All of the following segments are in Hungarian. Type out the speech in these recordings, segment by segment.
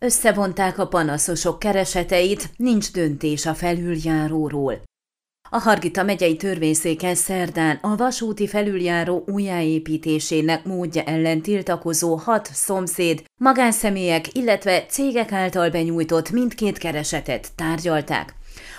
Összevonták a panaszosok kereseteit, nincs döntés a felüljáróról. A Hargita megyei törvényszéken szerdán a vasúti felüljáró újjáépítésének módja ellen tiltakozó hat szomszéd, magánszemélyek, illetve cégek által benyújtott mindkét keresetet tárgyalták.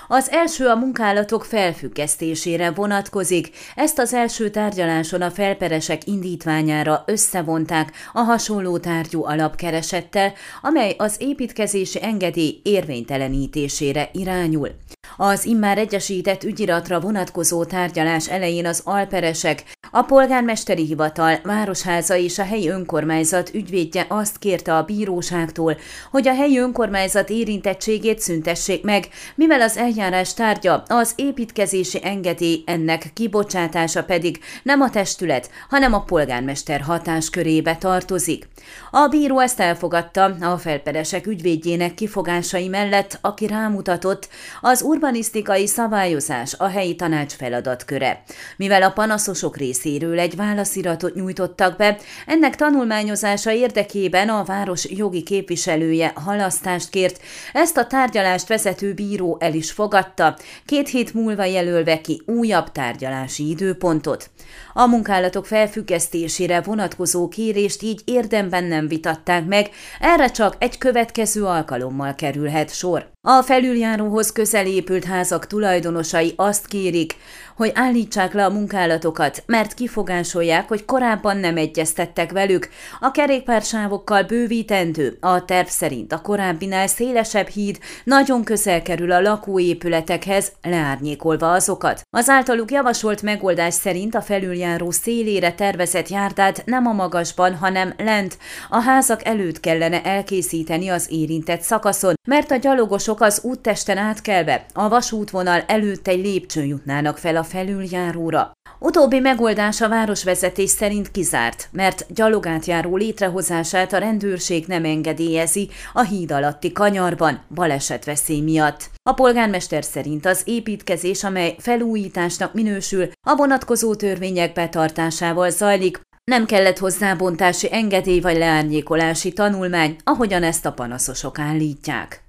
Az első a munkálatok felfüggesztésére vonatkozik, ezt az első tárgyaláson a felperesek indítványára összevonták a hasonló tárgyú alapkeresettel, amely az építkezési engedély érvénytelenítésére irányul. Az immár egyesített ügyiratra vonatkozó tárgyalás elején az alperesek, a polgármesteri hivatal, városháza és a helyi önkormányzat ügyvédje azt kérte a bíróságtól, hogy a helyi önkormányzat érintettségét szüntessék meg, mivel az eljárás tárgya az építkezési engedély, ennek kibocsátása pedig nem a testület, hanem a polgármester hatáskörébe tartozik. A bíró ezt elfogadta a felperesek ügyvédjének kifogásai mellett, aki rámutatott, az urbanisztikai szabályozás a helyi tanács feladatköre. Mivel a panaszosok részéről egy válasziratot nyújtottak be, ennek tanulmányozása érdekében a város jogi képviselője halasztást kért, ezt a tárgyalást vezető bíró el is fogadta, két hét múlva jelölve ki újabb tárgyalási időpontot. A munkálatok felfüggesztésére vonatkozó kérést így érdemben nem vitatták meg, erre csak egy következő alkalommal kerülhet sor. A felüljáróhoz közel épült házak tulajdonosai azt kérik, hogy állítsák le a munkálatokat, mert kifogásolják, hogy korábban nem egyeztettek velük. A kerékpársávokkal bővítendő, a terv szerint a korábbinál szélesebb híd nagyon közel kerül a lakóépületekhez, leárnyékolva azokat. Az általuk javasolt megoldás szerint a felüljáró szélére tervezett járdát nem a magasban, hanem lent, a házak előtt kellene elkészíteni az érintett szakaszon, mert a gyalogosok az úttesten átkelve a vasútvonal előtt egy lépcsőn jutnának fel a felüljáróra. Utóbbi megoldás a városvezetés szerint kizárt, mert gyalogátjáró létrehozását a rendőrség nem engedélyezi a híd alatti kanyarban balesetveszély miatt. A polgármester szerint az építkezés, amely felújításnak minősül, a vonatkozó törvények betartásával zajlik, nem kellett hozzá bontási engedély vagy leárnyékolási tanulmány, ahogyan ezt a panaszosok állítják.